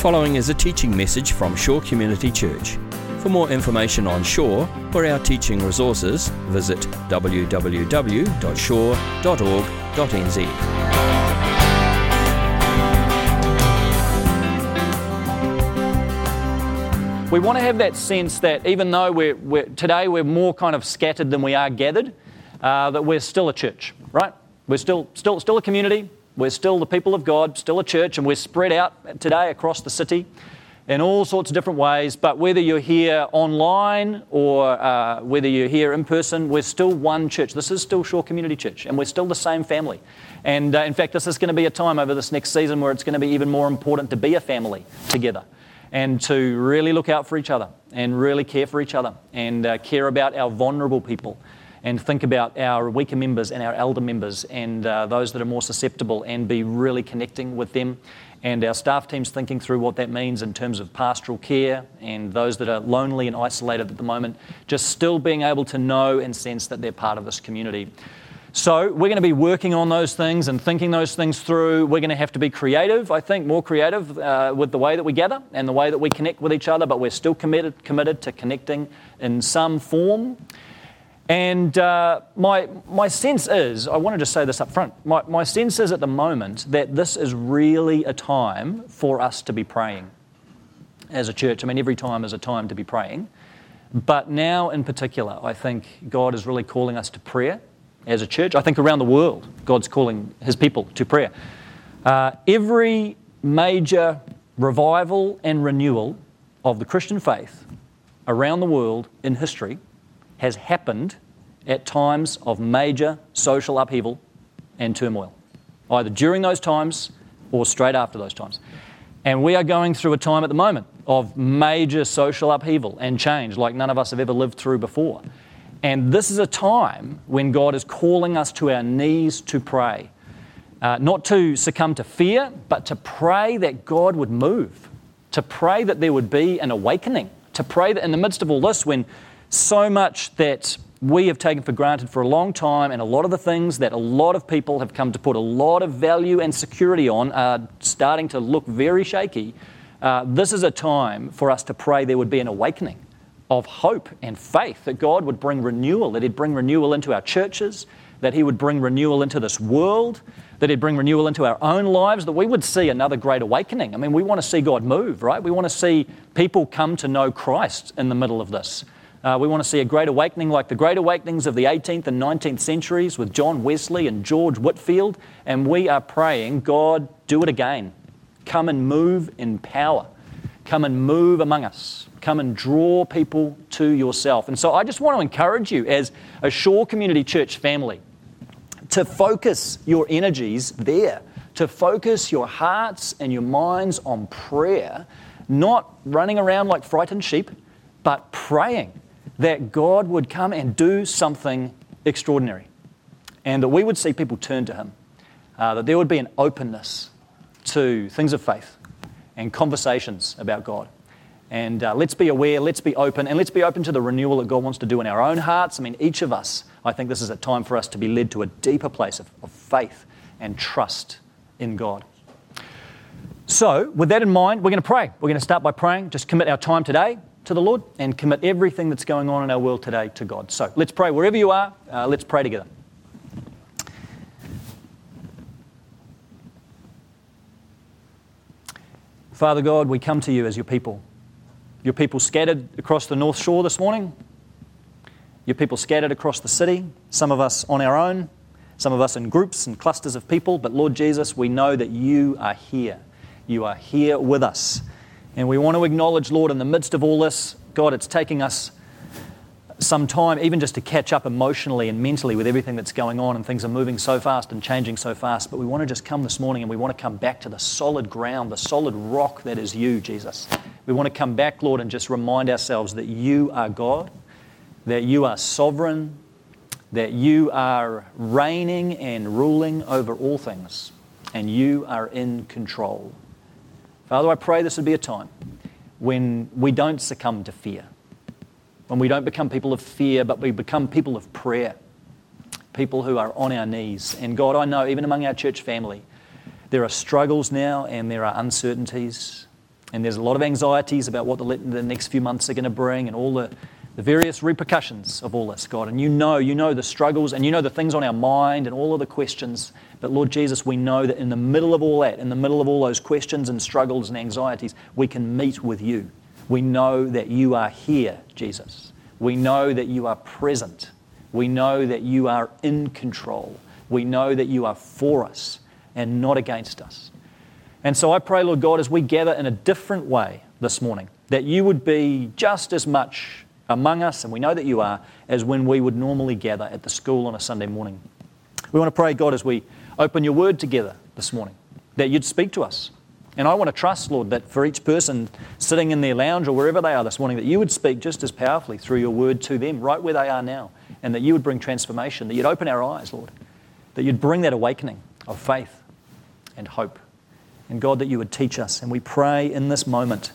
following is a teaching message from Shore Community Church. For more information on Shore or our teaching resources, visit www.shore.org.nz. We want to have that sense that even though we're, we're today we're more kind of scattered than we are gathered, uh, that we're still a church, right? We're still, still, still a community. We're still the people of God, still a church, and we're spread out today across the city in all sorts of different ways. But whether you're here online or uh, whether you're here in person, we're still one church. This is still Shore Community Church, and we're still the same family. And uh, in fact, this is going to be a time over this next season where it's going to be even more important to be a family together and to really look out for each other and really care for each other and uh, care about our vulnerable people and think about our weaker members and our elder members and uh, those that are more susceptible and be really connecting with them. And our staff team's thinking through what that means in terms of pastoral care and those that are lonely and isolated at the moment, just still being able to know and sense that they're part of this community. So, we're going to be working on those things and thinking those things through. We're going to have to be creative, I think, more creative uh, with the way that we gather and the way that we connect with each other, but we're still committed, committed to connecting in some form. And uh, my, my sense is, I want to just say this up front, my, my sense is at the moment that this is really a time for us to be praying as a church. I mean, every time is a time to be praying. But now in particular, I think God is really calling us to prayer as a church. I think around the world, God's calling his people to prayer. Uh, every major revival and renewal of the Christian faith around the world in history has happened at times of major social upheaval and turmoil, either during those times or straight after those times. And we are going through a time at the moment of major social upheaval and change like none of us have ever lived through before. And this is a time when God is calling us to our knees to pray. Uh, not to succumb to fear, but to pray that God would move, to pray that there would be an awakening, to pray that in the midst of all this, when so much that we have taken for granted for a long time, and a lot of the things that a lot of people have come to put a lot of value and security on are starting to look very shaky. Uh, this is a time for us to pray there would be an awakening of hope and faith that God would bring renewal, that He'd bring renewal into our churches, that He would bring renewal into this world, that He'd bring renewal into our own lives, that we would see another great awakening. I mean, we want to see God move, right? We want to see people come to know Christ in the middle of this. Uh, we want to see a great awakening like the great awakenings of the 18th and 19th centuries with John Wesley and George Whitefield. And we are praying, God, do it again. Come and move in power. Come and move among us. Come and draw people to yourself. And so I just want to encourage you as a Shore Community Church family to focus your energies there, to focus your hearts and your minds on prayer, not running around like frightened sheep, but praying that God would come and do something extraordinary and that we would see people turn to Him, uh, that there would be an openness to things of faith and conversations about God. And uh, let's be aware, let's be open, and let's be open to the renewal that God wants to do in our own hearts. I mean, each of us, I think this is a time for us to be led to a deeper place of, of faith and trust in God. So, with that in mind, we're going to pray. We're going to start by praying. Just commit our time today to the Lord and commit everything that's going on in our world today to God. So let's pray wherever you are. Uh, let's pray together. Father God, we come to you as your people. Your people scattered across the North Shore this morning. Your people scattered across the city, some of us on our own, some of us in groups and clusters of people. But Lord Jesus, we know that you are here. You are here with us. And we want to acknowledge, Lord, in the midst of all this, God, it's taking us some time even just to catch up emotionally and mentally with everything that's going on, and things are moving so fast and changing so fast. But we want to just come this morning and we want to come back to the solid ground, the solid rock that is you, Jesus. We want to come back, Lord, and just remind ourselves that you are God, that you are sovereign, that you are reigning and ruling over all things, and you are in control. Father, I pray this would be a time when we don't succumb to fear, when we don't become people of fear, but we become people of prayer, people who are on our knees. And God, I know even among our church family, there are struggles now and there are uncertainties. And there's a lot of anxieties about what the, the next few months are going to bring and all the, the various repercussions of all this, God. And you know, you know the struggles and you know the things on our mind and all of the questions. But Lord Jesus, we know that in the middle of all that, in the middle of all those questions and struggles and anxieties, we can meet with you. We know that you are here, Jesus. We know that you are present. We know that you are in control. We know that you are for us and not against us. And so I pray, Lord God, as we gather in a different way this morning, that you would be just as much among us, and we know that you are, as when we would normally gather at the school on a Sunday morning. We want to pray, God, as we open your word together this morning, that you'd speak to us. And I want to trust, Lord, that for each person sitting in their lounge or wherever they are this morning, that you would speak just as powerfully through your word to them, right where they are now, and that you would bring transformation, that you'd open our eyes, Lord, that you'd bring that awakening of faith and hope. And God, that you would teach us. And we pray in this moment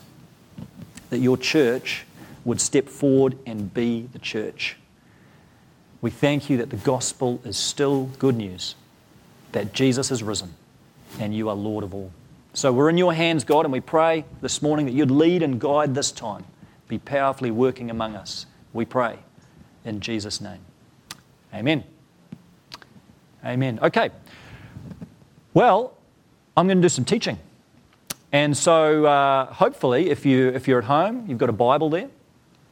that your church would step forward and be the church. We thank you that the gospel is still good news, that Jesus is risen and you are Lord of all. So we're in your hands, God, and we pray this morning that you'd lead and guide this time, be powerfully working among us. We pray in Jesus' name. Amen. Amen. Okay. Well, I'm going to do some teaching. And so uh, hopefully, if, you, if you're at home, you've got a Bible there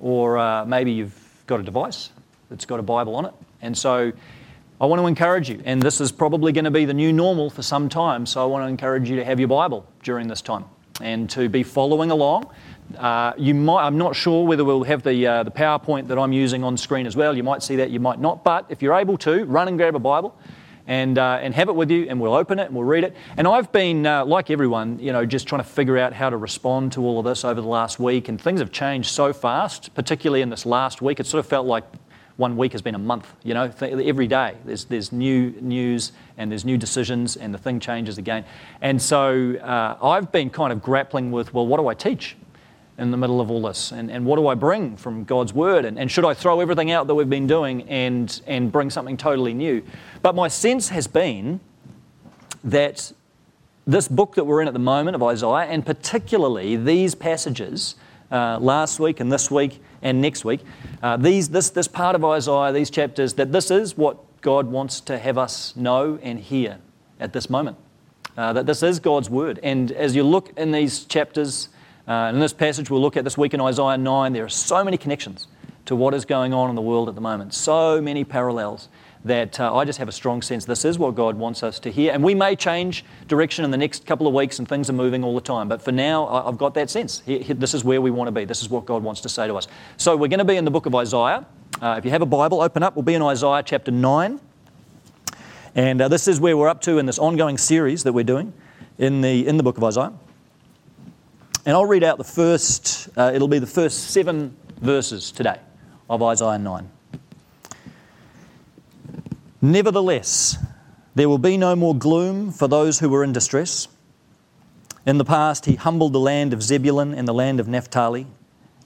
or uh, maybe you've got a device that's got a Bible on it. And so I want to encourage you, and this is probably going to be the new normal for some time, so I want to encourage you to have your Bible during this time and to be following along. Uh, you might, I'm not sure whether we'll have the, uh, the PowerPoint that I'm using on screen as well. You might see that, you might not. But if you're able to, run and grab a Bible and, uh, and have it with you, and we'll open it and we'll read it. And I've been, uh, like everyone, you know, just trying to figure out how to respond to all of this over the last week. And things have changed so fast, particularly in this last week. It sort of felt like one week has been a month. You know, every day there's, there's new news and there's new decisions, and the thing changes again. And so uh, I've been kind of grappling with, well, what do I teach? In the middle of all this? And, and what do I bring from God's Word? And, and should I throw everything out that we've been doing and, and bring something totally new? But my sense has been that this book that we're in at the moment of Isaiah, and particularly these passages uh, last week and this week and next week, uh, these, this, this part of Isaiah, these chapters, that this is what God wants to have us know and hear at this moment. Uh, that this is God's Word. And as you look in these chapters, uh, in this passage we'll look at this week in Isaiah 9, there are so many connections to what is going on in the world at the moment, so many parallels that uh, I just have a strong sense this is what God wants us to hear. And we may change direction in the next couple of weeks and things are moving all the time. But for now, I've got that sense. This is where we want to be. This is what God wants to say to us. So we're going to be in the book of Isaiah. Uh, if you have a Bible, open up. We'll be in Isaiah chapter 9. And uh, this is where we're up to in this ongoing series that we're doing in the, in the book of Isaiah. And I'll read out the first, uh, it'll be the first seven verses today of Isaiah 9. Nevertheless, there will be no more gloom for those who were in distress. In the past, he humbled the land of Zebulun and the land of Naphtali,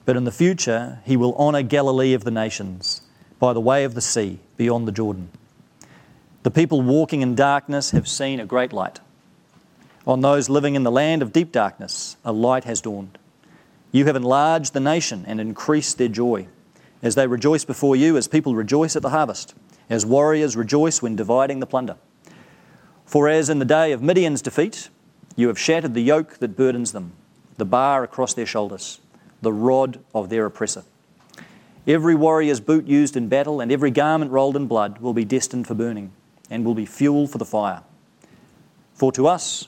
but in the future, he will honour Galilee of the nations by the way of the sea beyond the Jordan. The people walking in darkness have seen a great light. On those living in the land of deep darkness, a light has dawned. You have enlarged the nation and increased their joy, as they rejoice before you, as people rejoice at the harvest, as warriors rejoice when dividing the plunder. For as in the day of Midian's defeat, you have shattered the yoke that burdens them, the bar across their shoulders, the rod of their oppressor. Every warrior's boot used in battle and every garment rolled in blood will be destined for burning and will be fuel for the fire. For to us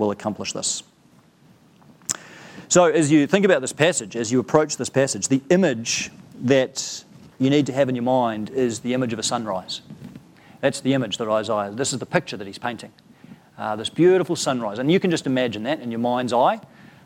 will accomplish this. So, as you think about this passage, as you approach this passage, the image that you need to have in your mind is the image of a sunrise. That's the image that Isaiah, this is the picture that he's painting. Uh, this beautiful sunrise. And you can just imagine that in your mind's eye.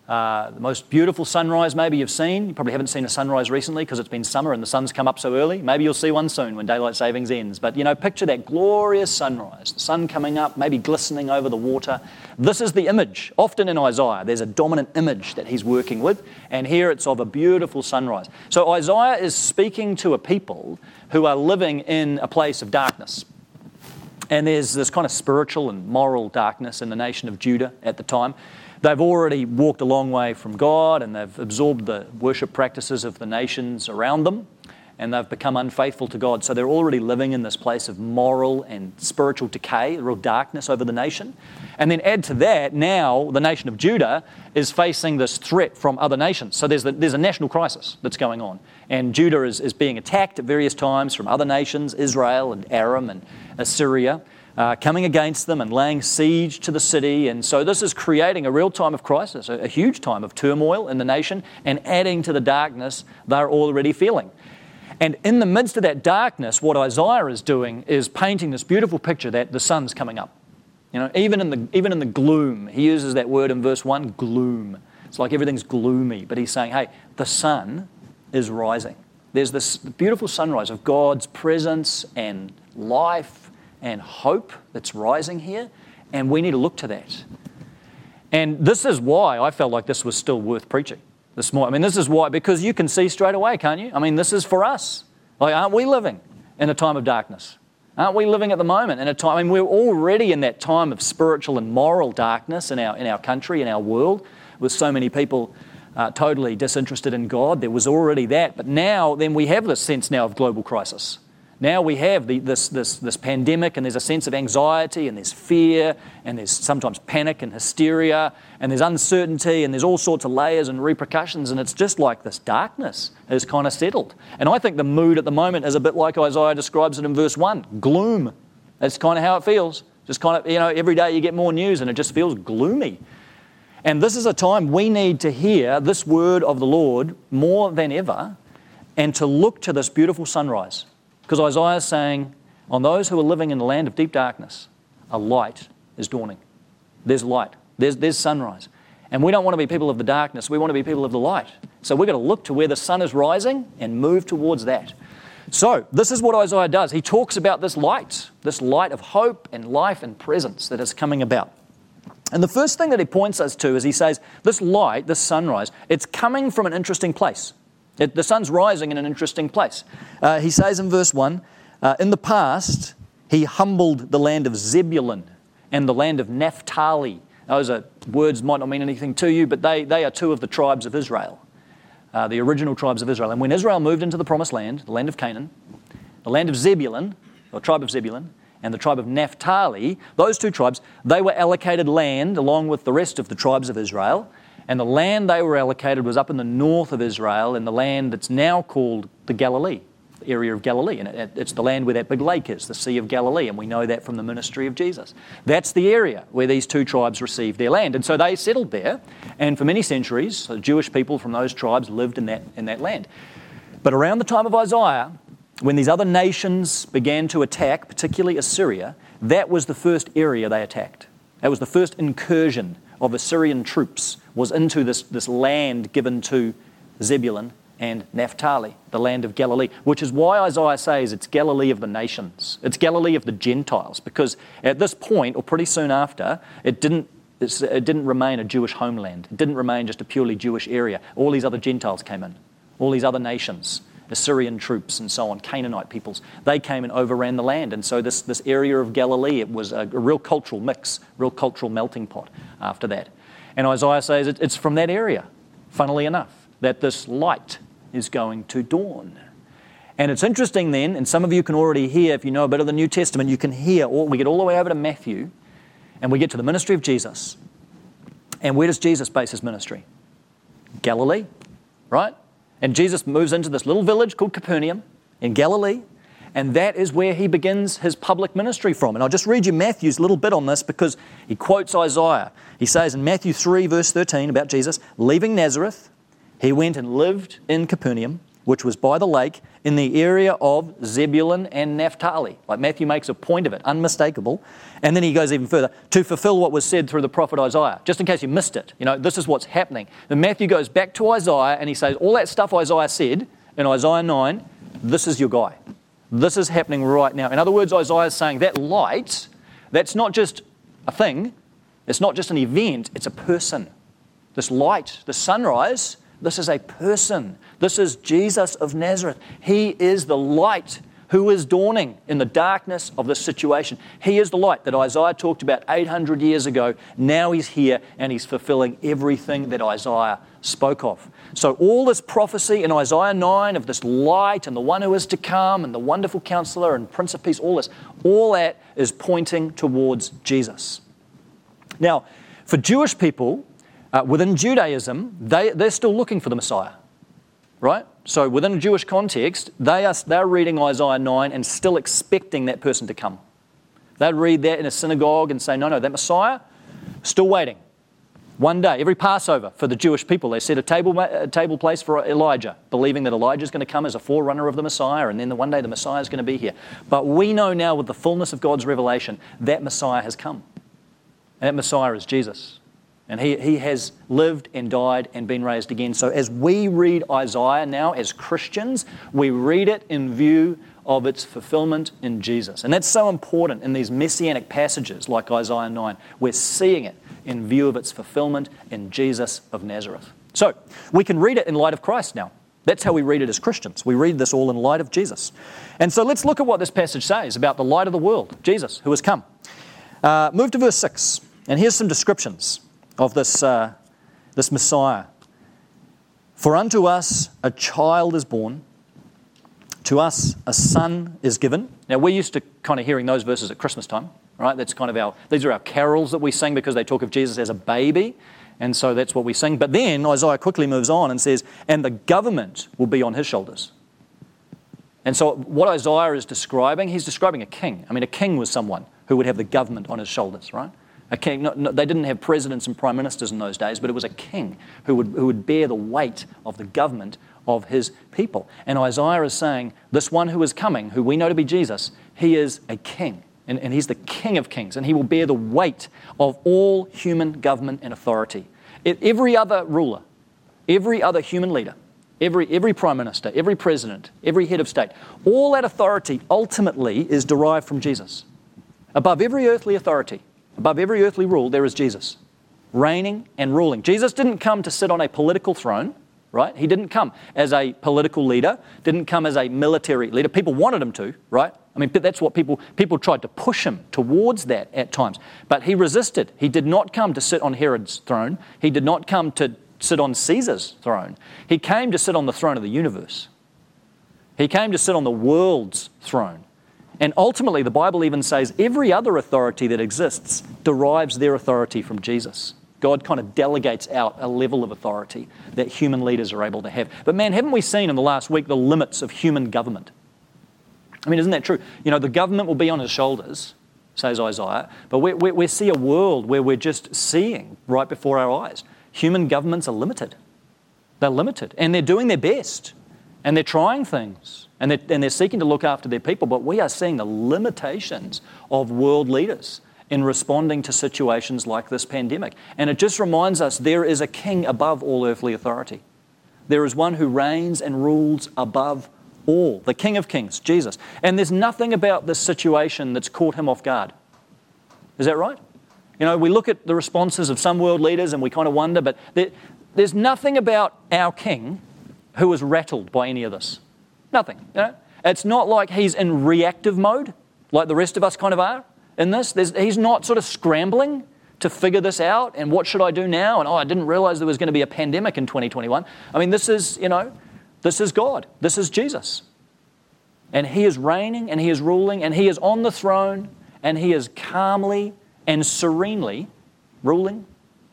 Uh, the most beautiful sunrise maybe you've seen. You probably haven't seen a sunrise recently because it's been summer and the sun's come up so early. Maybe you'll see one soon when daylight savings ends. But you know, picture that glorious sunrise, the sun coming up, maybe glistening over the water. This is the image. Often in Isaiah, there's a dominant image that he's working with, and here it's of a beautiful sunrise. So Isaiah is speaking to a people who are living in a place of darkness. And there's this kind of spiritual and moral darkness in the nation of Judah at the time. They've already walked a long way from God and they've absorbed the worship practices of the nations around them and they've become unfaithful to God. So they're already living in this place of moral and spiritual decay, real darkness over the nation. And then add to that, now the nation of Judah is facing this threat from other nations. So there's, the, there's a national crisis that's going on. And Judah is, is being attacked at various times from other nations, Israel and Aram and Assyria uh, coming against them and laying siege to the city. And so this is creating a real time of crisis, a, a huge time of turmoil in the nation, and adding to the darkness they're already feeling. And in the midst of that darkness, what Isaiah is doing is painting this beautiful picture that the sun's coming up. You know, even in the, even in the gloom, he uses that word in verse 1 gloom. It's like everything's gloomy, but he's saying, hey, the sun is rising. There's this beautiful sunrise of God's presence and life and hope that's rising here, and we need to look to that. And this is why I felt like this was still worth preaching this morning. I mean, this is why, because you can see straight away, can't you? I mean, this is for us. Like, aren't we living in a time of darkness? Aren't we living at the moment in a time? I mean, we're already in that time of spiritual and moral darkness in our, in our country, in our world, with so many people uh, totally disinterested in God. There was already that. But now, then we have this sense now of global crisis. Now we have the, this, this, this pandemic, and there's a sense of anxiety, and there's fear, and there's sometimes panic and hysteria, and there's uncertainty, and there's all sorts of layers and repercussions, and it's just like this darkness has kind of settled. And I think the mood at the moment is a bit like Isaiah describes it in verse 1 gloom. That's kind of how it feels. Just kind of, you know, every day you get more news, and it just feels gloomy. And this is a time we need to hear this word of the Lord more than ever, and to look to this beautiful sunrise because Isaiah is saying, on those who are living in the land of deep darkness, a light is dawning. There's light, there's, there's sunrise. And we don't want to be people of the darkness, we want to be people of the light. So we've got to look to where the sun is rising and move towards that. So, this is what Isaiah does. He talks about this light, this light of hope and life and presence that is coming about. And the first thing that he points us to is he says, This light, this sunrise, it's coming from an interesting place. It, the sun's rising in an interesting place. Uh, he says in verse 1 uh, In the past, he humbled the land of Zebulun and the land of Naphtali. Those are words might not mean anything to you, but they, they are two of the tribes of Israel, uh, the original tribes of Israel. And when Israel moved into the promised land, the land of Canaan, the land of Zebulun, or tribe of Zebulun, and the tribe of Naphtali, those two tribes, they were allocated land along with the rest of the tribes of Israel. And the land they were allocated was up in the north of Israel, in the land that's now called the Galilee, the area of Galilee. And it's the land where that big lake is, the Sea of Galilee. And we know that from the ministry of Jesus. That's the area where these two tribes received their land. And so they settled there. And for many centuries, the Jewish people from those tribes lived in that, in that land. But around the time of Isaiah, when these other nations began to attack, particularly Assyria, that was the first area they attacked. That was the first incursion of Assyrian troops was into this, this land given to Zebulun and Naphtali, the land of Galilee, which is why Isaiah says it's Galilee of the nations. It's Galilee of the Gentiles, because at this point, or pretty soon after, it didn't, it didn't remain a Jewish homeland. It didn't remain just a purely Jewish area. All these other Gentiles came in, all these other nations. Assyrian troops and so on, Canaanite peoples, they came and overran the land. And so this, this area of Galilee, it was a, a real cultural mix, real cultural melting pot after that. And Isaiah says it, it's from that area, funnily enough, that this light is going to dawn. And it's interesting then, and some of you can already hear, if you know a bit of the New Testament, you can hear, all, we get all the way over to Matthew, and we get to the ministry of Jesus. And where does Jesus base his ministry? Galilee, right? And Jesus moves into this little village called Capernaum in Galilee, and that is where he begins his public ministry from. And I'll just read you Matthew's little bit on this because he quotes Isaiah. He says in Matthew 3, verse 13 about Jesus, leaving Nazareth, he went and lived in Capernaum, which was by the lake in the area of Zebulun and Naphtali. Like Matthew makes a point of it, unmistakable. And then he goes even further to fulfill what was said through the prophet Isaiah. Just in case you missed it, you know, this is what's happening. Then Matthew goes back to Isaiah and he says, All that stuff Isaiah said in Isaiah 9, this is your guy. This is happening right now. In other words, Isaiah is saying that light, that's not just a thing, it's not just an event, it's a person. This light, the sunrise, this is a person. This is Jesus of Nazareth. He is the light who is dawning in the darkness of this situation. He is the light that Isaiah talked about 800 years ago. Now he's here and he's fulfilling everything that Isaiah spoke of. So, all this prophecy in Isaiah 9 of this light and the one who is to come and the wonderful counselor and Prince of Peace, all this, all that is pointing towards Jesus. Now, for Jewish people, uh, within Judaism, they, they're still looking for the Messiah, right? So within a Jewish context, they are, they're reading Isaiah 9 and still expecting that person to come. They'd read that in a synagogue and say, no, no, that Messiah, still waiting. One day, every Passover for the Jewish people, they set a table, a table place for Elijah, believing that Elijah is going to come as a forerunner of the Messiah, and then the, one day the Messiah is going to be here. But we know now, with the fullness of God's revelation, that Messiah has come. And that Messiah is Jesus. And he, he has lived and died and been raised again. So as we read Isaiah now as Christians, we read it in view of its fulfillment in Jesus. And that's so important in these messianic passages like Isaiah 9. We're seeing it in view of its fulfillment in Jesus of Nazareth. So we can read it in light of Christ now. That's how we read it as Christians. We read this all in light of Jesus. And so let's look at what this passage says about the light of the world, Jesus, who has come. Uh, move to verse 6. And here's some descriptions of this, uh, this Messiah. For unto us a child is born, to us a son is given. Now, we're used to kind of hearing those verses at Christmas time, right? That's kind of our, these are our carols that we sing because they talk of Jesus as a baby. And so that's what we sing. But then Isaiah quickly moves on and says, and the government will be on his shoulders. And so what Isaiah is describing, he's describing a king. I mean, a king was someone who would have the government on his shoulders, right? A king, no, no, they didn't have presidents and prime ministers in those days, but it was a king who would, who would bear the weight of the government of his people. And Isaiah is saying, This one who is coming, who we know to be Jesus, he is a king. And, and he's the king of kings, and he will bear the weight of all human government and authority. It, every other ruler, every other human leader, every, every prime minister, every president, every head of state, all that authority ultimately is derived from Jesus. Above every earthly authority, Above every earthly rule, there is Jesus, reigning and ruling. Jesus didn't come to sit on a political throne, right? He didn't come as a political leader, didn't come as a military leader. People wanted him to, right? I mean, that's what people, people tried to push him towards that at times. But he resisted. He did not come to sit on Herod's throne, he did not come to sit on Caesar's throne. He came to sit on the throne of the universe. He came to sit on the world's throne. And ultimately, the Bible even says every other authority that exists derives their authority from Jesus. God kind of delegates out a level of authority that human leaders are able to have. But man, haven't we seen in the last week the limits of human government? I mean, isn't that true? You know, the government will be on his shoulders, says Isaiah, but we, we, we see a world where we're just seeing right before our eyes. Human governments are limited. They're limited, and they're doing their best, and they're trying things and they're, and they're seeking to look after their people, but we are seeing the limitations of world leaders in responding to situations like this pandemic. And it just reminds us there is a king above all earthly authority. There is one who reigns and rules above all, the King of Kings, Jesus. And there's nothing about this situation that's caught him off guard. Is that right? You know, we look at the responses of some world leaders and we kind of wonder, but there, there's nothing about our king who was rattled by any of this. Nothing. You know? It's not like he's in reactive mode, like the rest of us kind of are in this. There's, he's not sort of scrambling to figure this out and what should I do now? And oh, I didn't realize there was going to be a pandemic in 2021. I mean, this is, you know, this is God. This is Jesus. And he is reigning and he is ruling and he is on the throne and he is calmly and serenely ruling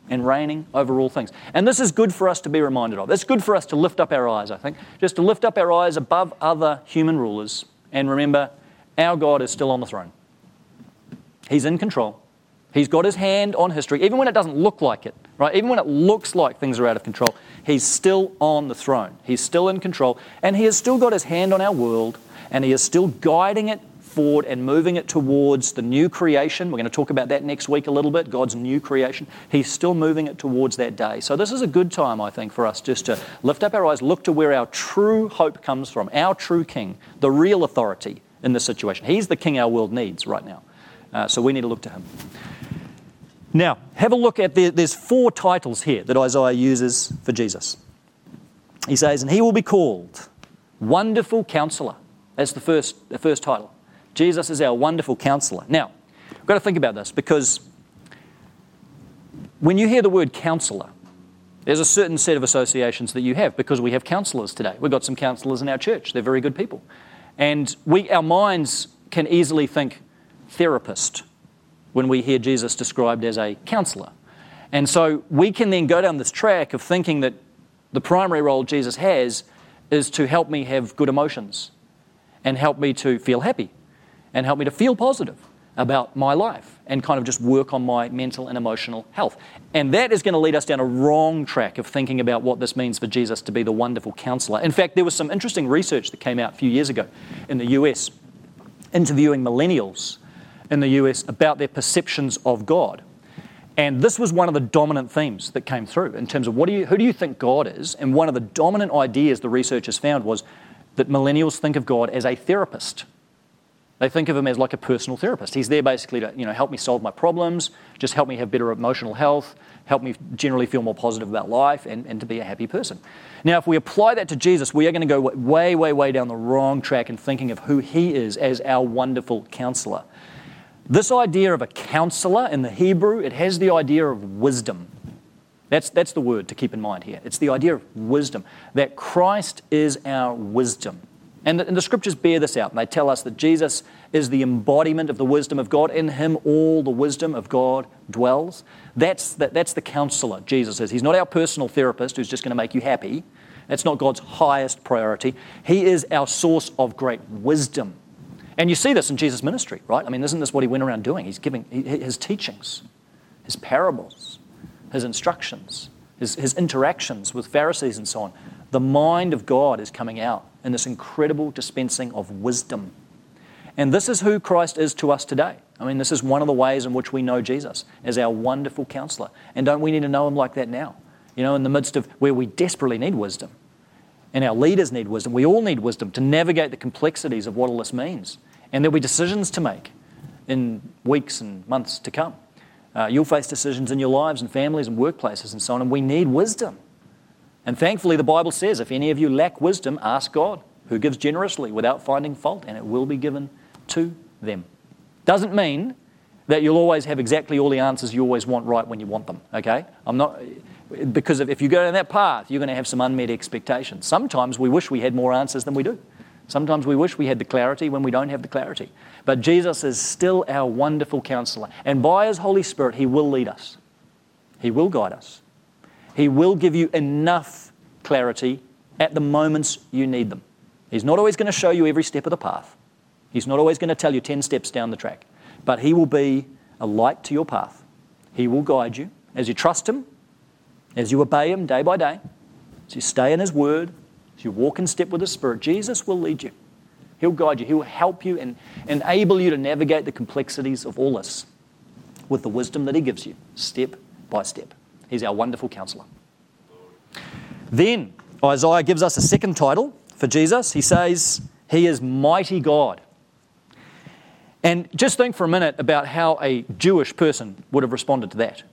and reigning over all things. And this is good for us to be reminded of. It's good for us to lift up our eyes, I think, just to lift up our eyes above other human rulers and remember our God is still on the throne. He's in control. He's got his hand on history, even when it doesn't look like it, right? Even when it looks like things are out of control, he's still on the throne. He's still in control, and he has still got his hand on our world, and he is still guiding it forward and moving it towards the new creation. We're going to talk about that next week a little bit, God's new creation. He's still moving it towards that day. So, this is a good time, I think, for us just to lift up our eyes, look to where our true hope comes from, our true king, the real authority in this situation. He's the king our world needs right now. Uh, so, we need to look to him. Now, have a look at the, there's four titles here that Isaiah uses for Jesus. He says, and he will be called Wonderful Counselor. That's the first, the first title. Jesus is our wonderful counselor. Now, we've got to think about this because when you hear the word counselor, there's a certain set of associations that you have because we have counselors today. We've got some counselors in our church. They're very good people. And we, our minds can easily think therapist when we hear Jesus described as a counselor. And so we can then go down this track of thinking that the primary role Jesus has is to help me have good emotions and help me to feel happy and help me to feel positive about my life and kind of just work on my mental and emotional health. And that is going to lead us down a wrong track of thinking about what this means for Jesus to be the wonderful counselor. In fact, there was some interesting research that came out a few years ago in the US interviewing millennials in the US about their perceptions of God. And this was one of the dominant themes that came through in terms of what do you, who do you think God is? And one of the dominant ideas the researchers found was that millennials think of God as a therapist. They think of him as like a personal therapist. He's there basically to you know, help me solve my problems, just help me have better emotional health, help me generally feel more positive about life, and, and to be a happy person. Now, if we apply that to Jesus, we are going to go way, way, way down the wrong track in thinking of who he is as our wonderful counselor. This idea of a counselor in the Hebrew, it has the idea of wisdom. That's, that's the word to keep in mind here. It's the idea of wisdom, that Christ is our wisdom. And the, and the, scriptures bear this out, and they tell us that Jesus is the embodiment of the wisdom of God. In him, all the wisdom of God dwells. That's, that, that's the counselor, Jesus is. He's not our personal therapist who's just going to make you happy. That's not God's highest priority. He is our source of great wisdom. And you see this in Jesus' ministry, right? I mean, isn't this what he went around doing? He's giving his teachings, his parables, his instructions, his, his interactions with Pharisees and so on. The mind of God is coming out in this incredible dispensing of wisdom. And this is who Christ is to us today. I mean, this is one of the ways in which we know Jesus as our wonderful counselor. And don't we need to know him like that now? You know, in the midst of where we desperately need wisdom and our leaders need wisdom. We all need wisdom to navigate the complexities of what all this means. And there'll be decisions to make in weeks and months to come. Uh, you'll face decisions in your lives and families and workplaces and so on, and we need wisdom. And thankfully, the Bible says if any of you lack wisdom, ask God, who gives generously without finding fault, and it will be given to them. Doesn't mean that you'll always have exactly all the answers you always want right when you want them, okay? I'm not, because if you go down that path, you're going to have some unmet expectations. Sometimes we wish we had more answers than we do. Sometimes we wish we had the clarity when we don't have the clarity. But Jesus is still our wonderful counselor. And by his Holy Spirit, he will lead us, he will guide us. He will give you enough clarity at the moments you need them. He's not always going to show you every step of the path, he's not always going to tell you 10 steps down the track. But he will be a light to your path. He will guide you as you trust him as you obey Him day by day, as you stay in His Word, as you walk in step with the Spirit, Jesus will lead you. He'll guide you. He'll help you and enable you to navigate the complexities of all this with the wisdom that He gives you, step by step. He's our wonderful counselor. Then Isaiah gives us a second title for Jesus. He says, He is mighty God. And just think for a minute about how a Jewish person would have responded to that.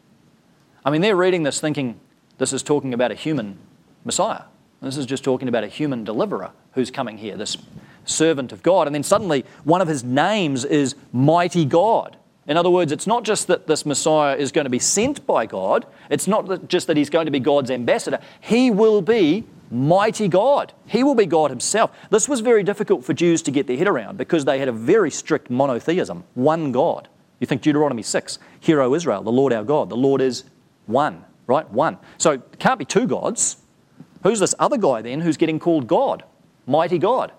I mean, they're reading this thinking, this is talking about a human Messiah. This is just talking about a human deliverer who's coming here, this servant of God. And then suddenly, one of his names is Mighty God. In other words, it's not just that this Messiah is going to be sent by God, it's not just that he's going to be God's ambassador. He will be mighty God. He will be God himself. This was very difficult for Jews to get their head around because they had a very strict monotheism, one God. You think Deuteronomy 6, Hear, O Israel, the Lord our God, the Lord is one right? One. So it can't be two gods. Who's this other guy then who's getting called God? Mighty God.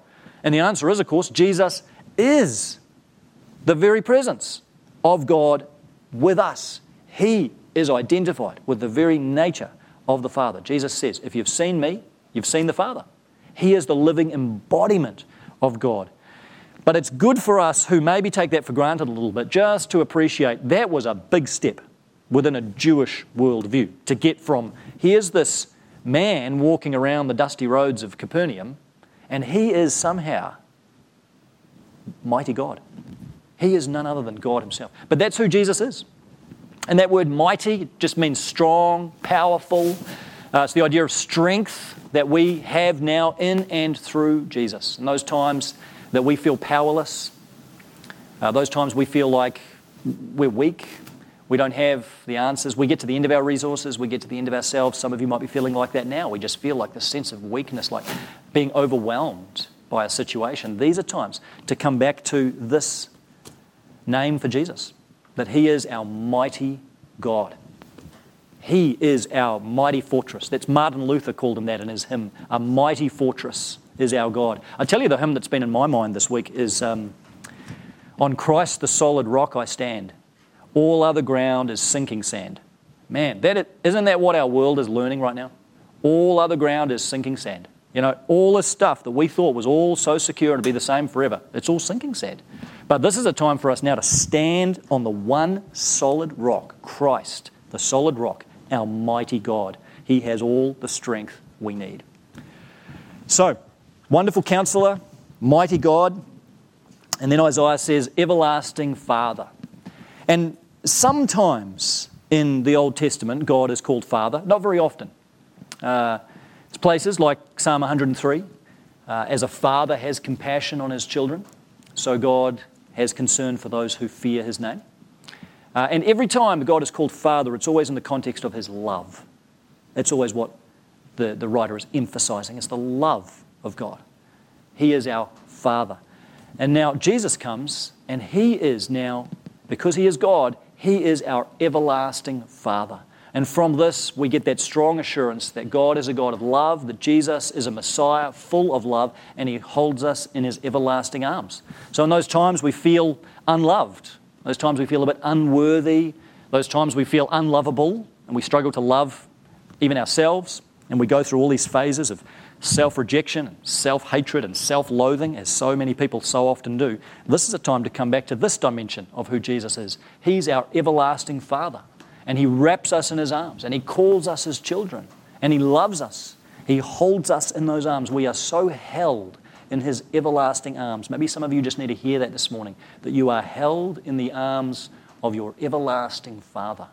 And the answer is, of course, Jesus is the very presence of God with us. He is identified with the very nature of the Father. Jesus says, If you've seen me, you've seen the Father. He is the living embodiment of God. But it's good for us who maybe take that for granted a little bit just to appreciate that was a big step within a Jewish worldview to get from here's this man walking around the dusty roads of Capernaum, and he is somehow mighty God. He is none other than God Himself. But that's who Jesus is. And that word mighty just means strong, powerful. Uh, it's the idea of strength that we have now in and through Jesus. In those times that we feel powerless, uh, those times we feel like we're weak, we don't have the answers. We get to the end of our resources, we get to the end of ourselves. Some of you might be feeling like that now. We just feel like the sense of weakness, like being overwhelmed by a situation. These are times to come back to this name for Jesus that He is our mighty God. He is our mighty fortress. That's Martin Luther called him that in his hymn. A mighty fortress is our God. I tell you, the hymn that's been in my mind this week is um, On Christ the solid rock I stand. All other ground is sinking sand. Man, that it, isn't that what our world is learning right now? All other ground is sinking sand. You know, all this stuff that we thought was all so secure and to be the same forever, it's all sinking sand. But this is a time for us now to stand on the one solid rock, Christ, the solid rock, our mighty God. He has all the strength we need. So, wonderful counselor, mighty God. And then Isaiah says, everlasting Father. And sometimes in the Old Testament, God is called Father, not very often. Uh, places like Psalm 103. Uh, as a father has compassion on his children, so God has concern for those who fear his name. Uh, and every time God is called Father, it's always in the context of his love. That's always what the, the writer is emphasizing. It's the love of God. He is our Father. And now Jesus comes, and he is now because He is God, He is our everlasting Father. And from this, we get that strong assurance that God is a God of love, that Jesus is a Messiah full of love, and He holds us in His everlasting arms. So, in those times we feel unloved, those times we feel a bit unworthy, those times we feel unlovable, and we struggle to love even ourselves, and we go through all these phases of self rejection, self hatred, and self loathing, as so many people so often do, this is a time to come back to this dimension of who Jesus is. He's our everlasting Father, and He wraps us in His arms, and He calls us His children, and He loves us. He holds us in those arms. We are so held in His everlasting arms. Maybe some of you just need to hear that this morning that you are held in the arms of your everlasting Father.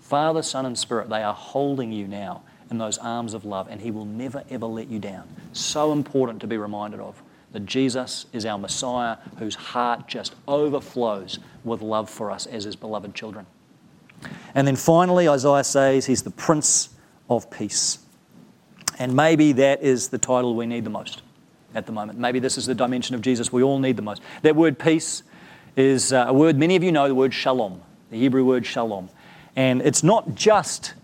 Father, Son, and Spirit, they are holding you now in those arms of love, and He will never, ever let you down. So important to be reminded of that Jesus is our Messiah whose heart just overflows with love for us as His beloved children. And then finally, Isaiah says He's the Prince of Peace. And maybe that is the title we need the most at the moment. Maybe this is the dimension of Jesus we all need the most. That word peace is uh, a word many of you know, the word shalom, the Hebrew word shalom. And it's not just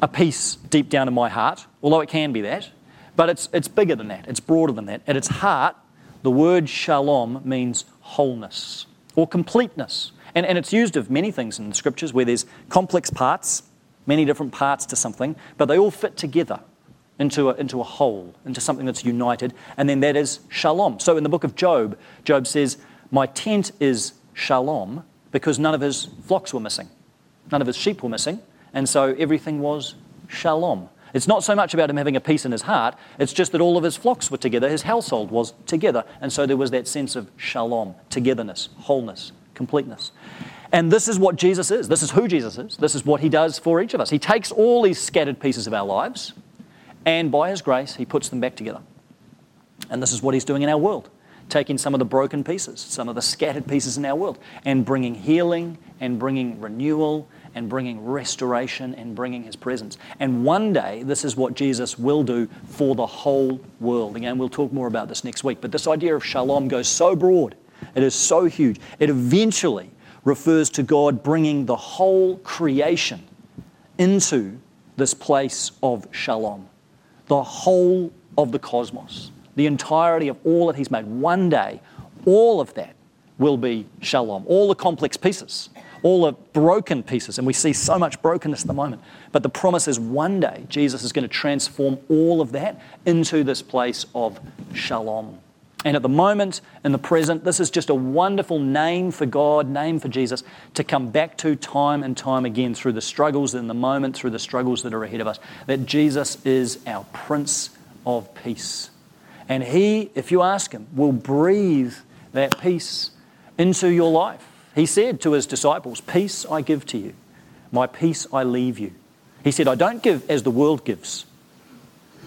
a peace deep down in my heart, although it can be that, but it's, it's bigger than that, it's broader than that. At its heart, the word shalom means wholeness or completeness. And, and it's used of many things in the scriptures where there's complex parts, many different parts to something, but they all fit together into a, into a whole, into something that's united, and then that is shalom. So in the book of Job, Job says, My tent is shalom because none of his flocks were missing, none of his sheep were missing, and so everything was shalom. It's not so much about him having a peace in his heart, it's just that all of his flocks were together, his household was together. And so there was that sense of shalom, togetherness, wholeness, completeness. And this is what Jesus is. This is who Jesus is. This is what he does for each of us. He takes all these scattered pieces of our lives, and by his grace, he puts them back together. And this is what he's doing in our world taking some of the broken pieces, some of the scattered pieces in our world, and bringing healing and bringing renewal and bringing restoration and bringing his presence. And one day, this is what Jesus will do for the whole world. Again, we'll talk more about this next week. But this idea of shalom goes so broad, it is so huge. It eventually refers to God bringing the whole creation into this place of shalom, the whole of the cosmos, the entirety of all that He's made. One day, all of that will be shalom, all the complex pieces all the broken pieces. And we see so much brokenness at the moment. But the promise is one day Jesus is going to transform all of that into this place of shalom. And at the moment, in the present, this is just a wonderful name for God, name for Jesus to come back to time and time again through the struggles in the moment, through the struggles that are ahead of us. That Jesus is our Prince of Peace. And He, if you ask Him, will breathe that peace into your life. He said to His disciples, Peace I give to you, my peace I leave you. He said, I don't give as the world gives.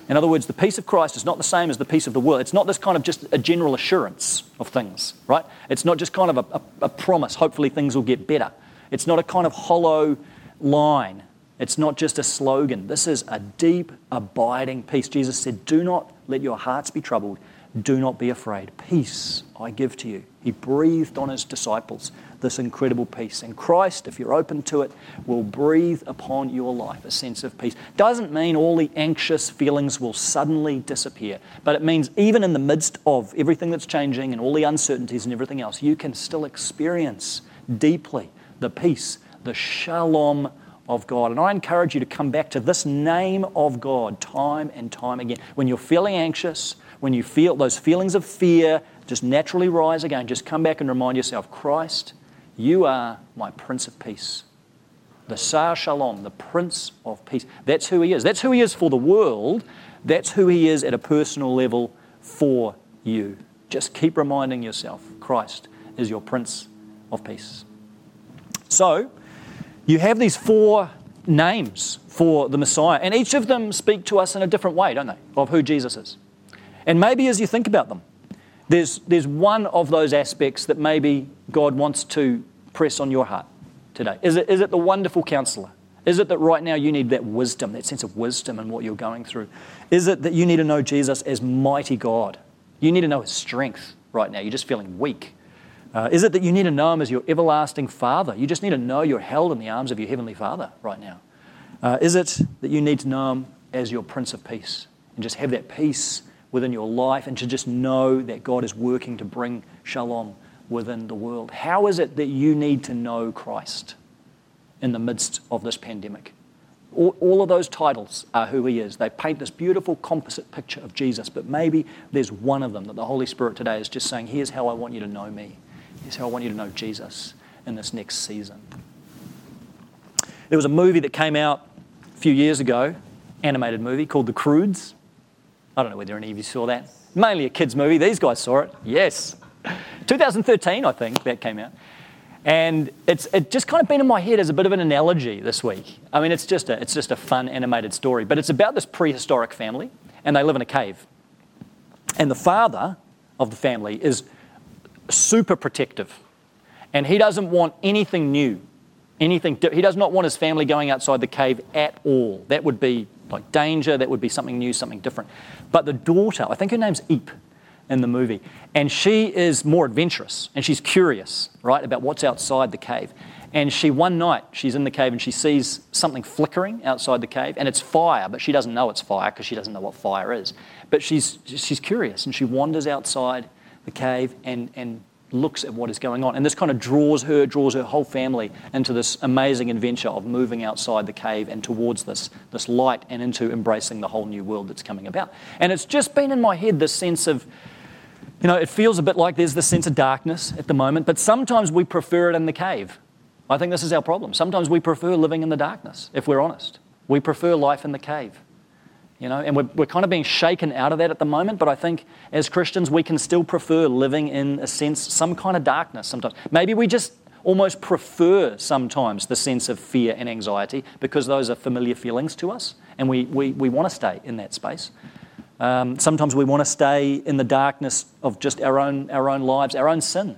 In other words, the peace of Christ is not the same as the peace of the world. It's not this kind of just a general assurance of things, right? It's not just kind of a, a, a promise, hopefully things will get better. It's not a kind of hollow line. It's not just a slogan. This is a deep, abiding peace. Jesus said, Do not let your hearts be troubled. Do not be afraid. Peace I give to you. He breathed on his disciples this incredible peace. And Christ, if you're open to it, will breathe upon your life a sense of peace. Doesn't mean all the anxious feelings will suddenly disappear, but it means even in the midst of everything that's changing and all the uncertainties and everything else, you can still experience deeply the peace, the shalom of God. And I encourage you to come back to this name of God time and time again. When you're feeling anxious, when you feel those feelings of fear just naturally rise again, just come back and remind yourself Christ, you are my Prince of Peace. The Sar Shalom, the Prince of Peace. That's who he is. That's who he is for the world. That's who he is at a personal level for you. Just keep reminding yourself Christ is your Prince of Peace. So, you have these four names for the Messiah, and each of them speak to us in a different way, don't they, of who Jesus is. And maybe as you think about them, there's, there's one of those aspects that maybe God wants to press on your heart today. Is it, is it the wonderful counselor? Is it that right now you need that wisdom, that sense of wisdom in what you're going through? Is it that you need to know Jesus as mighty God? You need to know his strength right now. You're just feeling weak. Uh, is it that you need to know him as your everlasting Father? You just need to know you're held in the arms of your Heavenly Father right now. Uh, is it that you need to know him as your Prince of Peace and just have that peace within your life and to just know that God is working to bring shalom within the world. How is it that you need to know Christ in the midst of this pandemic? All, all, of those titles are who He is. They paint this beautiful composite picture of Jesus, but maybe there's one of them that the Holy Spirit today is just saying, Here's how I want you to know me. Here's how I want you to know Jesus in this next season. There was a movie that came out a few years ago, animated movie called The Croods. I don't know whether any of you saw that. Mainly a kids' movie. These guys saw it. Yes. 2013, I think, that came out. And it's it just kind of been in my head as a bit of an analogy this week. I mean, it's just a, it's just a fun animated story, but it's about this prehistoric family, and they live in a cave. And the father of the family is super protective, and he doesn't want anything new, anything. He does not want his family going outside the cave at all. That would be like danger, that would be something new, something different. But the daughter, I think her name's Eep in the movie, and she is more adventurous and she's curious, right, about what's outside the cave. And she, one night, she's in the cave and she sees something flickering outside the cave, and it's fire, but she doesn't know it's fire because she doesn't know what fire is. But she's, she's curious and she wanders outside the cave and, and looks at what is going on. And this kind of draws her, draws her whole family into this amazing adventure of moving outside the cave and towards this, this light and into embracing the whole new world that's coming about. And it's just been in my head this sense of, you know, it feels a bit like there's this sense of darkness at the moment, but sometimes we prefer it in the cave. I think this is our problem. Sometimes we prefer living in the darkness, if we're honest. We prefer life in the cave. You know, and we're, we're kind of being shaken out of that at the moment, but I think as Christians, we can still prefer living in a sense, some kind of darkness sometimes. Maybe we just almost prefer sometimes the sense of fear and anxiety because those are familiar feelings to us, and we, we, we want to stay in that space. Um, sometimes we want to stay in the darkness of just our own, our own lives, our own sin,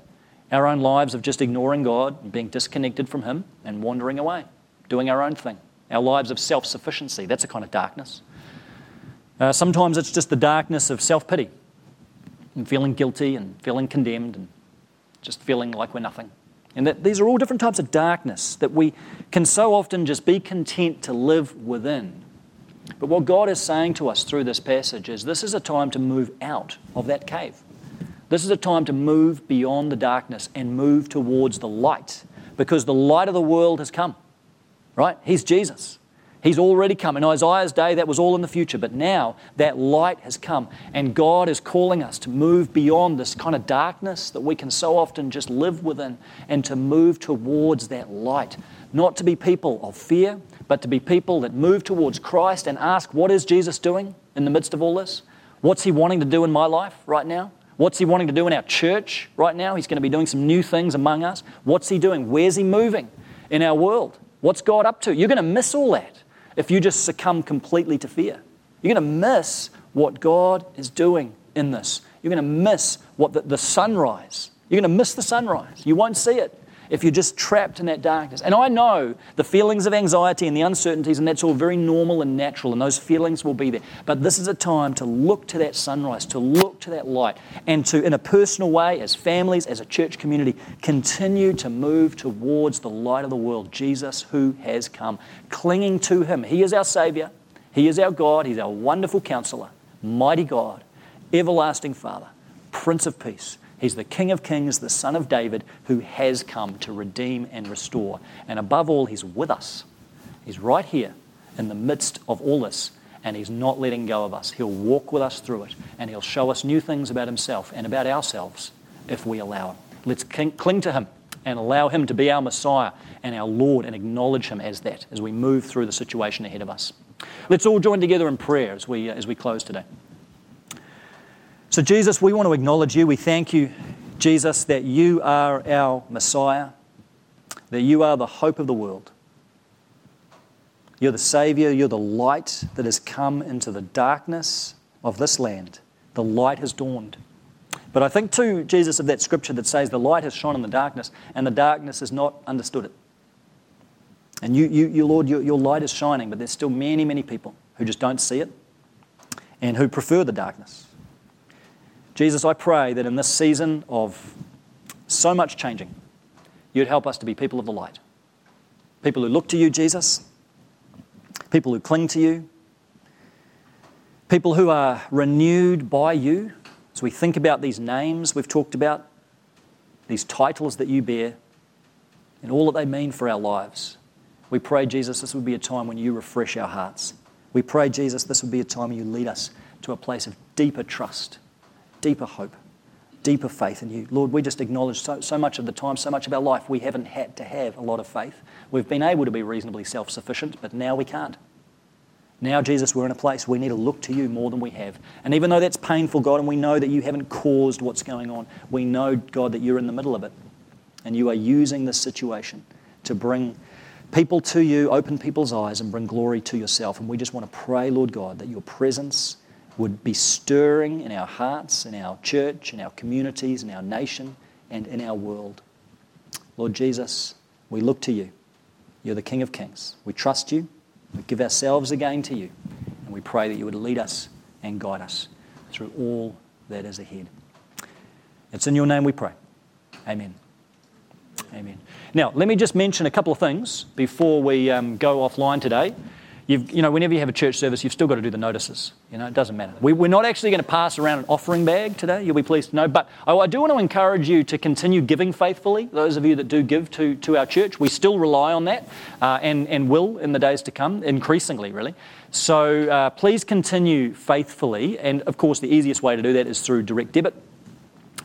our own lives of just ignoring God, and being disconnected from Him, and wandering away, doing our own thing. Our lives of self sufficiency, that's a kind of darkness. Uh, sometimes it's just the darkness of self pity and feeling guilty and feeling condemned and just feeling like we're nothing. And that these are all different types of darkness that we can so often just be content to live within. But what God is saying to us through this passage is this is a time to move out of that cave. This is a time to move beyond the darkness and move towards the light, because the light of the world has come, right? He's Jesus. He's already come. In Isaiah's day, that was all in the future, but now that light has come, and God is calling us to move beyond this kind of darkness that we can so often just live within and to move towards that light. Not to be people of fear, but to be people that move towards Christ and ask, What is Jesus doing in the midst of all this? What's He wanting to do in my life right now? What's He wanting to do in our church right now? He's going to be doing some new things among us. What's He doing? Where's He moving in our world? What's God up to? You're going to miss all that if you just succumb completely to fear. You're going to miss what God is doing in this. You're going to miss what the, the sunrise. You're going to miss the sunrise. You won't see it if you're just trapped in that darkness. And I know the feelings of anxiety and the uncertainties, and that's all very normal and natural, and those feelings will be there. But this is a time to look to that sunrise, to look to that light, and to, in a personal way, as families, as a church community, continue to move towards the light of the world, Jesus who has come, clinging to Him. He is our Savior, He is our God, He's our wonderful counselor, mighty God, everlasting Father, Prince of Peace. He's the King of Kings, the Son of David, who has come to redeem and restore. And above all, He's with us. He's right here in the midst of all this, and He's not letting go of us. He'll walk with us through it, and He'll show us new things about Himself and about ourselves if we allow Him. Let's cling to Him and allow Him to be our Messiah and our Lord and acknowledge Him as that as we move through the situation ahead of us. Let's all join together in prayer as we, uh, as we close today. So, Jesus, we want to acknowledge you. We thank you, Jesus, that you are our Messiah, that you are the hope of the world. You're the Savior, you're the light that has come into the darkness of this land. The light has dawned. But I think, too, Jesus, of that scripture that says the light has shone in the darkness, and the darkness has not understood it. And you, you, you Lord, your, your light is shining, but there's still many, many people who just don't see it and who prefer the darkness. Jesus, I pray that in this season of so much changing, you'd help us to be people of the light. People who look to you, Jesus. People who cling to you. People who are renewed by you. As we think about these names we've talked about, these titles that you bear, and all that they mean for our lives. We pray, Jesus, this would be a time when you refresh our hearts. We pray, Jesus, this would be a time when you lead us to a place of deeper trust deeper hope, deeper faith in you. Lord, we just acknowledge so, so much of the time, so much of our life, we haven't had to have a lot of faith. We've been able to be reasonably self sufficient, but now we can't. Now, Jesus, we're in a place we need to look to you more than we have. And even though that's painful, God, and we know that you haven't caused what's going on, we know, God, that you're in the middle of it. And you are using this situation to bring people to you, open people's eyes, and bring glory to yourself. And we just want to pray, Lord God, that your presence would be stirring in our hearts, in our church, in our communities, in our nation, and in our world. Lord Jesus, we look to you. You're the King of Kings. We trust you. We give ourselves again to you. And we pray that you would lead us and guide us through all that is ahead. It's in your name we pray. Amen. Amen. Now, let me just mention a couple of things before we um, go offline today. You've, you know, whenever you have a church service, you've still got to do the notices. You know, it doesn't matter. We, are not actually going to pass around an offering bag today. You'll be pleased to know. But I, I, do want to encourage you to continue giving faithfully. Those of you that do give to, to our church, we still rely on that uh, and, and will in the days to come, increasingly, really. So uh, please continue faithfully. And of course, the easiest way to do that is through direct debit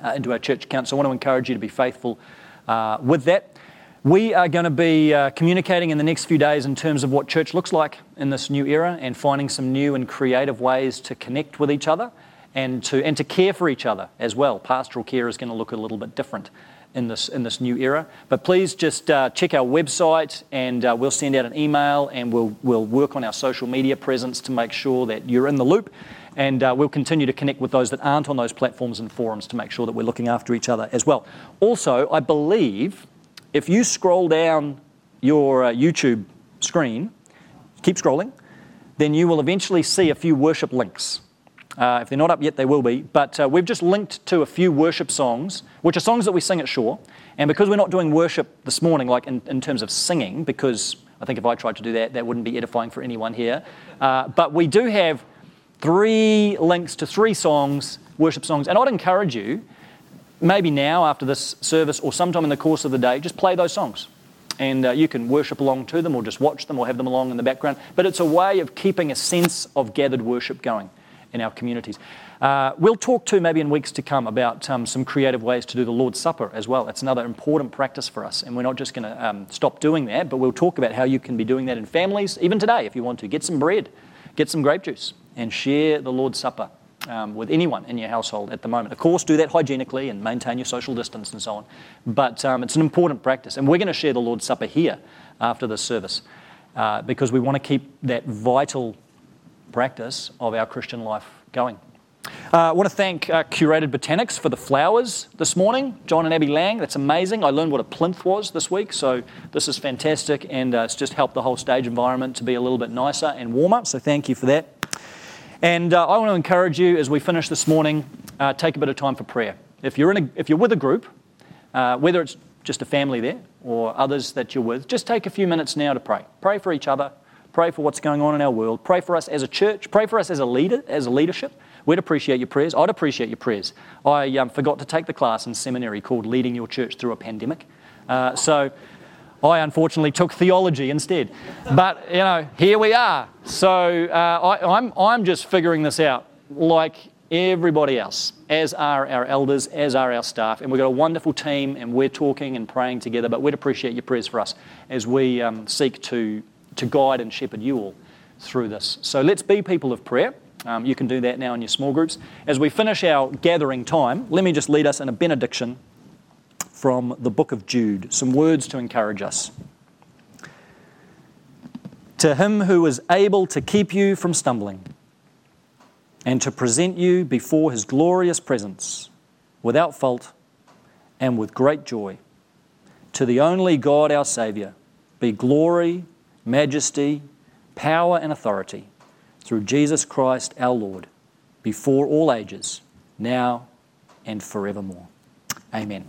uh, into our church account. So I want to encourage you to be faithful uh, with that. We are going to be uh, communicating in the next few days in terms of what church looks like in this new era and finding some new and creative ways to connect with each other and to, and to care for each other as well. Pastoral care is going to look a little bit different in this, in this new era. But please just uh, check our website and uh, we'll send out an email and we'll, we'll work on our social media presence to make sure that you're in the loop. And uh, we'll continue to connect with those that aren't on those platforms and forums to make sure that we're looking after each other as well. Also, I believe if you scroll down your uh, YouTube screen, keep scrolling, then you will eventually see a few worship links. Uh, if they're not up yet, they will be. But uh, we've just linked to a few worship songs, which are songs that we sing at Shore. And because we're not doing worship this morning, like in, in terms of singing, because I think if I tried to do that, that wouldn't be edifying for anyone here. Uh, but we do have three links to three songs, worship songs. And I'd encourage you maybe now after this service or sometime in the course of the day, just play those songs. and uh, you can worship along to them or just watch them or have them along in the background. But it's a way of keeping a sense of gathered worship going in our communities. Uh, we'll talk too, maybe in weeks to come about um, some creative ways to do the Lord's Supper as well. It's another important practice for us, and we're not just going to um, stop doing that, but we'll talk about how you can be doing that in families, even today if you want to. Get some bread, get some grape juice, and share the Lord's Supper um, with anyone in your household at the moment. Of course, do that hygienically and maintain your social distance and so on. But um, it's an important practice. And we're going to share the Lord's Supper here after this service uh, because we want to keep that vital practice of our Christian life going. Uh, I want to thank uh, Curated Botanics for the flowers this morning. John and Abby Lang, that's amazing. I learned what a plinth was this week, so this is fantastic, and uh, it's just helped the whole stage environment to be a little bit nicer and warmer, so thank you for that. And uh, I want to encourage you as we finish this morning, uh, take a bit of time for prayer. If you're, in a, if you're with a group, uh, whether it's just a family there or others that you're with, just take a few minutes now to pray. Pray for each other. Pray for what's going on in our world. Pray for us as a church. Pray for us as a leader, as a leadership. We'd appreciate your prayers. I'd appreciate your prayers. I um, forgot to take the class in seminary called Leading Your Church Through a Pandemic. Uh, so I unfortunately took theology instead. But, you know, here we are. So uh, I, I'm, I'm just figuring this out like everybody else, as are our elders, as are our staff. And we've got a wonderful team, and we're talking and praying together. But we'd appreciate your prayers for us as we um, seek to, to guide and shepherd you all through this. So let's be people of prayer. Um, you can do that now in your small groups. As we finish our gathering time, let me just lead us in a benediction from the book of Jude, some words to encourage us. To him who is able to keep you from stumbling and to present you before his glorious presence without fault and with great joy, to the only God our Saviour, be glory, majesty, power, and authority through Jesus Christ our Lord, before all ages, now and forevermore. Amen.